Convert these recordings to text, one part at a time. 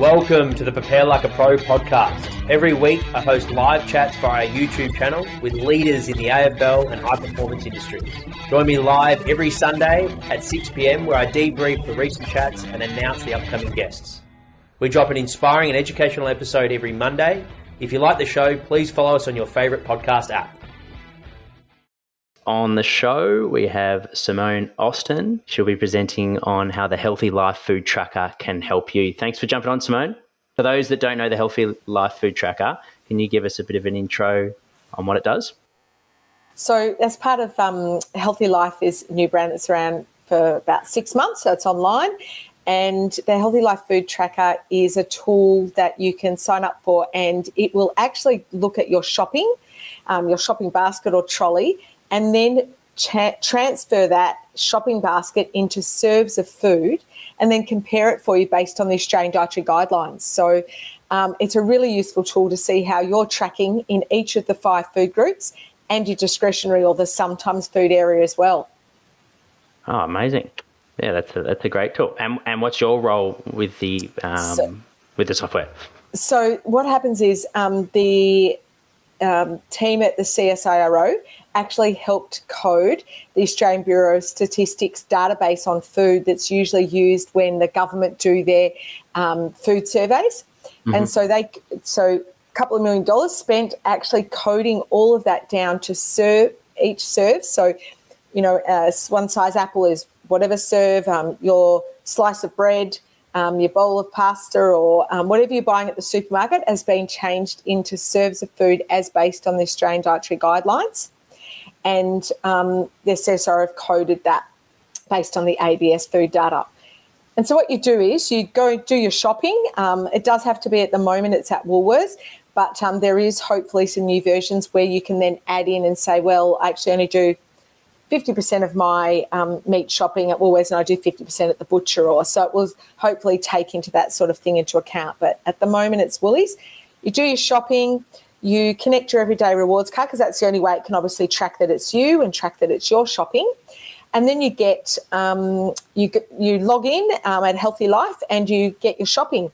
Welcome to the Prepare Like a Pro podcast. Every week, I host live chats via our YouTube channel with leaders in the AFL and high performance industries. Join me live every Sunday at 6 pm, where I debrief the recent chats and announce the upcoming guests. We drop an inspiring and educational episode every Monday. If you like the show, please follow us on your favourite podcast app. On the show, we have Simone Austin. She'll be presenting on how the Healthy Life Food Tracker can help you. Thanks for jumping on, Simone. For those that don't know the Healthy Life Food Tracker, can you give us a bit of an intro on what it does? So, as part of um, Healthy Life is a new brand that's around for about six months, so it's online. And the Healthy Life Food Tracker is a tool that you can sign up for, and it will actually look at your shopping, um, your shopping basket or trolley, and then cha- transfer that shopping basket into serves of food and then compare it for you based on the Australian Dietary Guidelines. So um, it's a really useful tool to see how you're tracking in each of the five food groups and your discretionary or the sometimes food area as well. Oh, amazing! Yeah, that's a, that's a great tool. And and what's your role with the um, so, with the software? So what happens is um, the um, team at the CSIRO actually helped code the Australian Bureau of Statistics database on food that's usually used when the government do their um, food surveys. Mm-hmm. And so they so a couple of million dollars spent actually coding all of that down to serve each serve. So, you know, uh, one size apple is whatever serve, um, your slice of bread, um, your bowl of pasta or um, whatever you're buying at the supermarket has been changed into serves of food as based on the Australian dietary guidelines. And um, the CSIRO have coded that based on the ABS food data. And so what you do is you go do your shopping. Um, it does have to be at the moment it's at Woolworths, but um, there is hopefully some new versions where you can then add in and say, well, I actually only do 50% of my um, meat shopping at Woolworths and I do 50% at the butcher or so it will hopefully take into that sort of thing into account. But at the moment it's Woolies. You do your shopping, you connect your everyday rewards card because that's the only way it can obviously track that it's you and track that it's your shopping. And then you get um, you get, you log in um, at Healthy Life and you get your shopping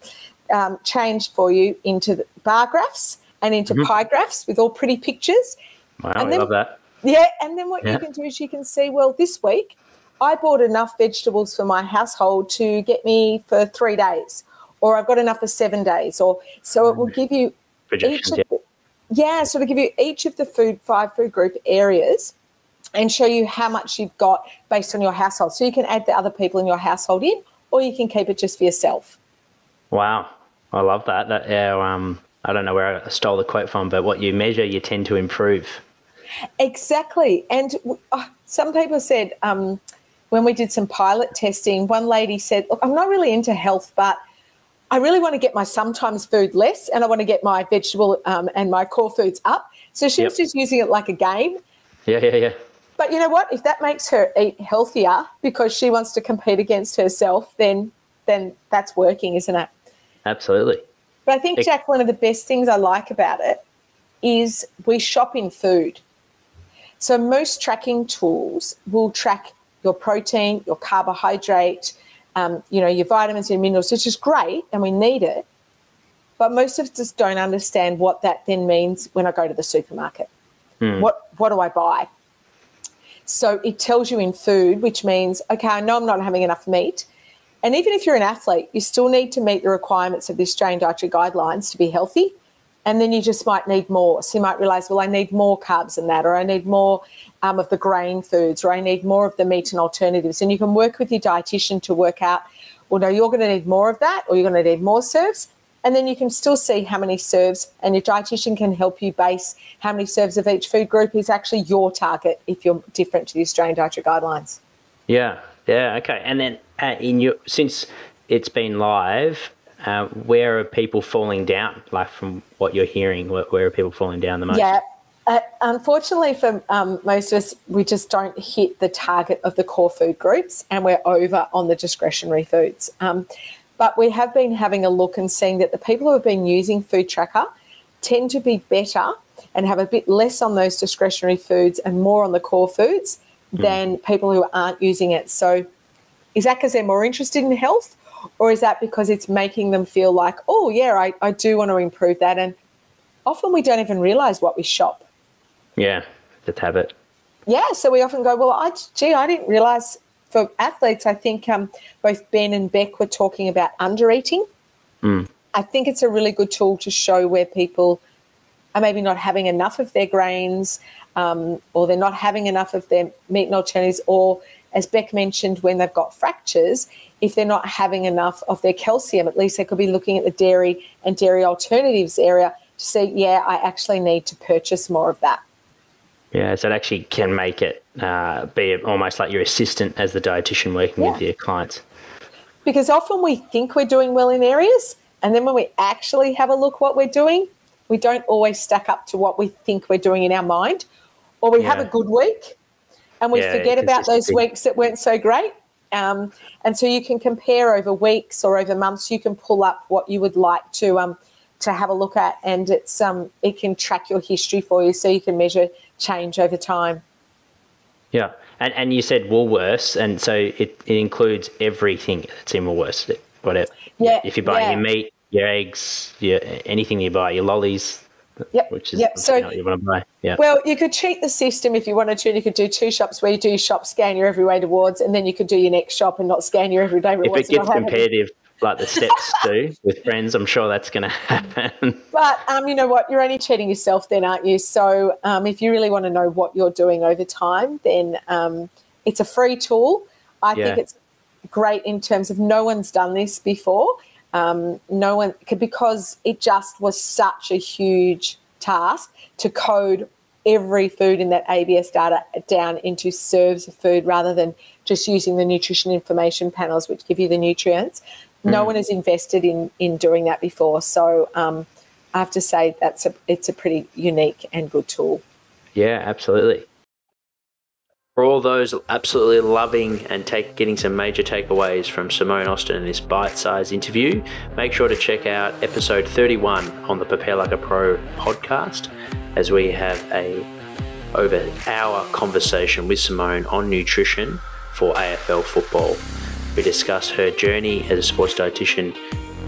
um, changed for you into bar graphs and into mm-hmm. pie graphs with all pretty pictures. Wow, and then, I love that. Yeah, and then what yeah. you can do is you can see, well, this week I bought enough vegetables for my household to get me for three days, or I've got enough for seven days, or so it will give you each of, yeah. Yeah, so to give you each of the food five food group areas and show you how much you've got based on your household. So you can add the other people in your household in, or you can keep it just for yourself. Wow, I love that. That yeah, um, I don't know where I stole the quote from, but what you measure, you tend to improve. Exactly. And uh, some people said um, when we did some pilot testing, one lady said, Look, I'm not really into health, but I really want to get my sometimes food less and I want to get my vegetable um, and my core foods up. So she yep. was just using it like a game. Yeah, yeah, yeah. But you know what? If that makes her eat healthier because she wants to compete against herself, then then that's working, isn't it? Absolutely. But I think, Jack, one of the best things I like about it is we shop in food. So most tracking tools will track your protein, your carbohydrate, um, you know, your vitamins and minerals, which is great, and we need it. But most of us just don't understand what that then means when I go to the supermarket. Hmm. What what do I buy? So it tells you in food, which means okay, I know I'm not having enough meat. And even if you're an athlete, you still need to meet the requirements of the Australian Dietary Guidelines to be healthy and then you just might need more. So you might realize, well, I need more carbs than that, or I need more um, of the grain foods, or I need more of the meat and alternatives. And you can work with your dietitian to work out, well, no, you're going to need more of that, or you're going to need more serves. And then you can still see how many serves, and your dietitian can help you base how many serves of each food group is actually your target if you're different to the Australian dietary guidelines. Yeah, yeah, okay. And then uh, in your since it's been live, uh, where are people falling down? Like from what you're hearing, where, where are people falling down the most? Yeah, uh, unfortunately for um, most of us, we just don't hit the target of the core food groups, and we're over on the discretionary foods. Um, but we have been having a look and seeing that the people who have been using Food Tracker tend to be better and have a bit less on those discretionary foods and more on the core foods mm. than people who aren't using it. So, is that because they're more interested in health? Or is that because it's making them feel like, oh, yeah, I, I do want to improve that? And often we don't even realize what we shop. Yeah, just habit. Yeah, so we often go, well, I, gee, I didn't realize for athletes, I think um, both Ben and Beck were talking about under eating. Mm. I think it's a really good tool to show where people are maybe not having enough of their grains um, or they're not having enough of their meat and alternatives, or as Beck mentioned, when they've got fractures, if they're not having enough of their calcium, at least they could be looking at the dairy and dairy alternatives area to say, yeah, I actually need to purchase more of that. Yeah, so it actually can make it uh, be almost like your assistant as the dietitian working yeah. with your clients. Because often we think we're doing well in areas, and then when we actually have a look what we're doing, we don't always stack up to what we think we're doing in our mind, or we yeah. have a good week and we yeah, forget about those weeks that weren't so great. Um, and so you can compare over weeks or over months. You can pull up what you would like to um, to have a look at, and it's um, it can track your history for you, so you can measure change over time. Yeah, and and you said Woolworths, and so it, it includes everything that's in Woolworths. Whatever. Yeah. If you buy yeah. your meat, your eggs, your anything you buy, your lollies. Yep. Which is yep. so you want to buy. Yeah. Well, you could cheat the system if you wanted to. You could do two shops where you do shop scan your everyday rewards, and then you could do your next shop and not scan your everyday rewards. If it gets competitive, like the steps do with friends, I'm sure that's going to happen. But um, you know what? You're only cheating yourself then, aren't you? So um, if you really want to know what you're doing over time, then um, it's a free tool. I yeah. think it's great in terms of no one's done this before. Um, no one because it just was such a huge task to code every food in that ABS data down into serves of food rather than just using the nutrition information panels, which give you the nutrients. No mm. one has invested in in doing that before, so um, I have to say that's a it's a pretty unique and good tool. Yeah, absolutely. For all those absolutely loving and take, getting some major takeaways from Simone Austin in this bite-sized interview, make sure to check out episode 31 on the Prepare Like a Pro podcast, as we have a over hour conversation with Simone on nutrition for AFL football. We discuss her journey as a sports dietitian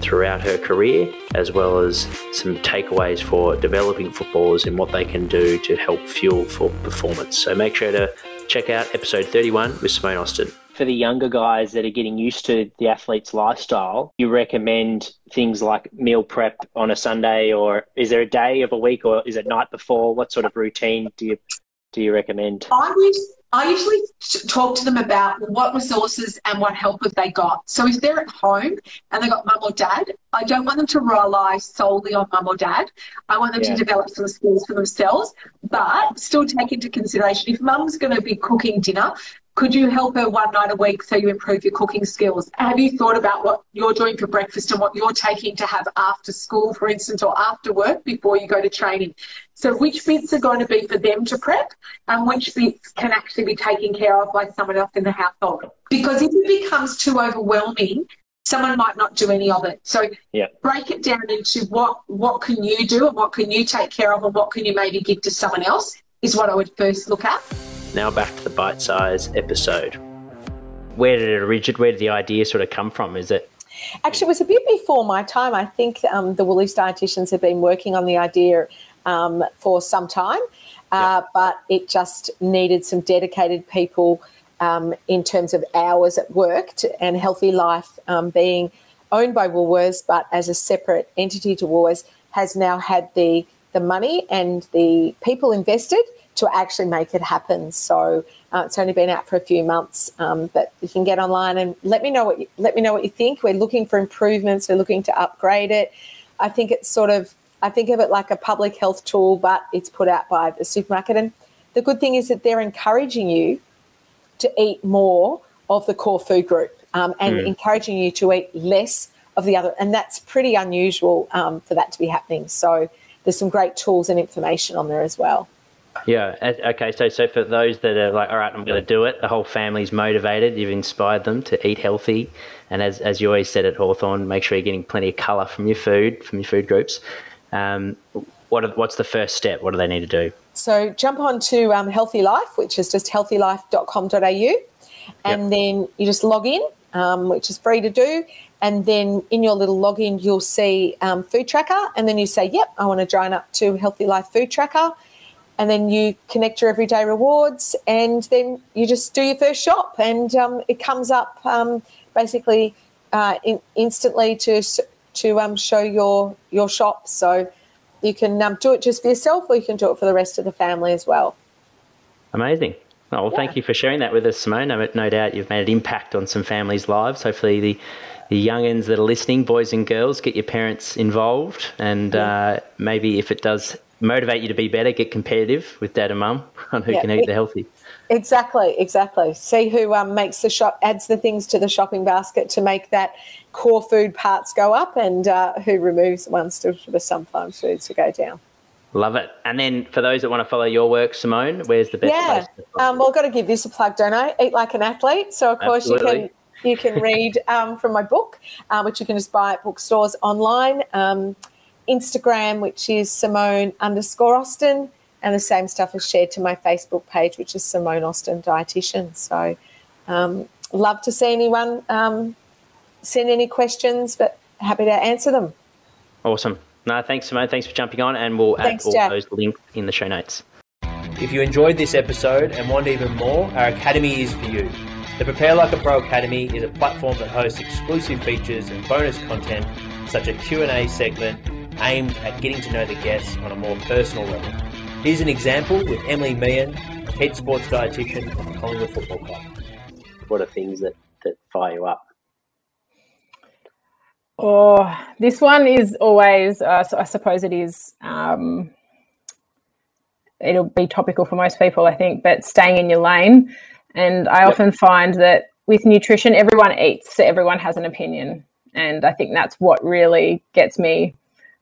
throughout her career, as well as some takeaways for developing footballers and what they can do to help fuel for performance. So make sure to check out episode 31 with Simone Austin. For the younger guys that are getting used to the athlete's lifestyle, you recommend things like meal prep on a Sunday, or is there a day of a week, or is it night before? What sort of routine do you do you recommend? I would I usually talk to them about what resources and what help have they got. So if they're at home and they've got mum or dad, I don't want them to rely solely on mum or dad. I want them yeah. to develop some skills for themselves, but still take into consideration if mum's going to be cooking dinner, could you help her one night a week so you improve your cooking skills? Have you thought about what you're doing for breakfast and what you're taking to have after school, for instance, or after work before you go to training? So, which bits are going to be for them to prep and which bits can actually be taken care of by someone else in the household? Because if it becomes too overwhelming, someone might not do any of it. So yeah. break it down into what what can you do and what can you take care of and what can you maybe give to someone else is what I would first look at. Now back to the bite size episode. Where did it originate? Where did the idea sort of come from? Is it? Actually, it was a bit before my time. I think um, the Woolies dietitians have been working on the idea um, for some time, uh, but it just needed some dedicated people um, in terms of hours at work to, and Healthy Life um, being owned by Woolworths, but as a separate entity to Woolworths, has now had the the money and the people invested to actually make it happen. So uh, it's only been out for a few months, um, but you can get online and let me know what you, let me know what you think. We're looking for improvements. We're looking to upgrade it. I think it's sort of I think of it like a public health tool, but it's put out by the supermarket. And the good thing is that they're encouraging you to eat more of the core food group um, and mm. encouraging you to eat less of the other. And that's pretty unusual um, for that to be happening. So there's some great tools and information on there as well. Yeah. Okay. So, so for those that are like, all right, I'm going to do it. The whole family's motivated. You've inspired them to eat healthy, and as as you always said at Hawthorn, make sure you're getting plenty of colour from your food, from your food groups. Um, what are, what's the first step? What do they need to do? So jump on to um, Healthy Life, which is just healthylife.com.au, and yep. then you just log in, um, which is free to do, and then in your little login, you'll see um, food tracker, and then you say, "Yep, I want to join up to Healthy Life Food Tracker." And then you connect your everyday rewards, and then you just do your first shop, and um, it comes up um, basically uh, in, instantly to to um, show your your shop. So you can um, do it just for yourself, or you can do it for the rest of the family as well. Amazing. Oh, well, yeah. thank you for sharing that with us, Simone. No, no doubt you've made an impact on some families' lives. Hopefully, the the youngins that are listening, boys and girls, get your parents involved, and yeah. uh, maybe if it does motivate you to be better, get competitive with dad and mum on who yeah. can eat the healthy. Exactly, exactly. See who um, makes the shop, adds the things to the shopping basket to make that core food parts go up, and uh, who removes the ones to, for the sometimes foods to go down. Love it. And then for those that want to follow your work, Simone, where's the best yeah. place? Yeah, um, well, I've got to give this a plug, don't I? Eat like an athlete. So of course Absolutely. you can you can read um, from my book, uh, which you can just buy at bookstores online. Um, Instagram, which is Simone underscore Austin, and the same stuff is shared to my Facebook page, which is Simone Austin Dietitian. So, um, love to see anyone um, send any questions, but happy to answer them. Awesome. No, thanks, Simone. Thanks for jumping on, and we'll thanks, add all Jack. those links in the show notes. If you enjoyed this episode and want even more, our academy is for you. The Prepare Like a Pro Academy is a platform that hosts exclusive features and bonus content such as Q&A segment aimed at getting to know the guests on a more personal level. Here's an example with Emily Meehan, head sports dietitian of the Collingwood Football Club. What are things that, that fire you up? Oh, this one is always, uh, so I suppose it is, um, it'll be topical for most people, I think, but staying in your lane. And I yep. often find that with nutrition, everyone eats, so everyone has an opinion. And I think that's what really gets me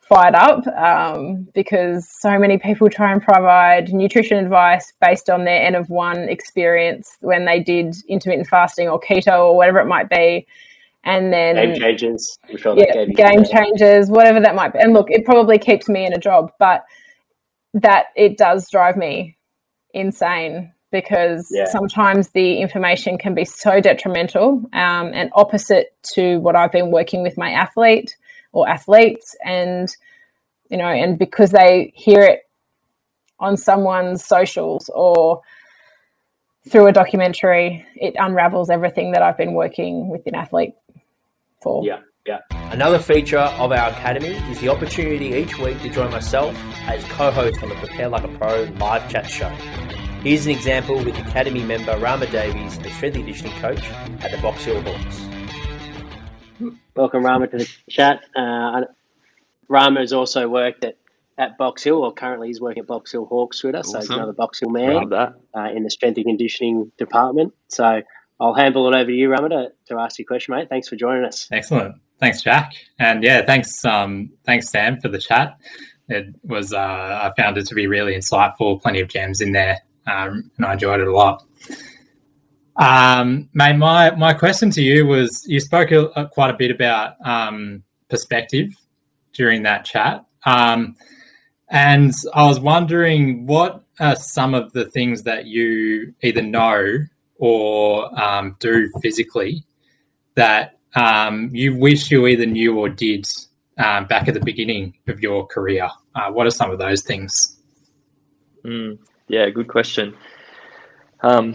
fired up um, because so many people try and provide nutrition advice based on their N of one experience when they did intermittent fasting or keto or whatever it might be. And then Game Changers, sure yeah, Game Changers, whatever that might be. And look, it probably keeps me in a job, but that it does drive me insane because yeah. sometimes the information can be so detrimental um, and opposite to what I've been working with my athlete or athletes. And, you know, and because they hear it on someone's socials or through a documentary, it unravels everything that I've been working with an athlete for. Yeah. Yeah. Another feature of our academy is the opportunity each week to join myself as co-host on the Prepare Like a Pro live chat show. Here's an example with Academy member Rama Davies, the strength conditioning coach at the Box Hill Hawks. Welcome, Rama, to the chat. Uh, Rama has also worked at, at Box Hill, or currently he's working at Box Hill Hawks with us, awesome. so he's another Box Hill man uh, in the strength and conditioning department. So I'll handle it over to you, Rama, to, to ask your question, mate. Thanks for joining us. Excellent. Thanks, Jack. And yeah, thanks, um, thanks, Sam, for the chat. It was uh, I found it to be really insightful. Plenty of gems in there um, and I enjoyed it a lot. Um, mate, my my question to you was: you spoke a, quite a bit about um, perspective during that chat, um, and I was wondering what are some of the things that you either know or um, do physically that um, you wish you either knew or did um, back at the beginning of your career. Uh, what are some of those things? Mm. Yeah, good question. Um,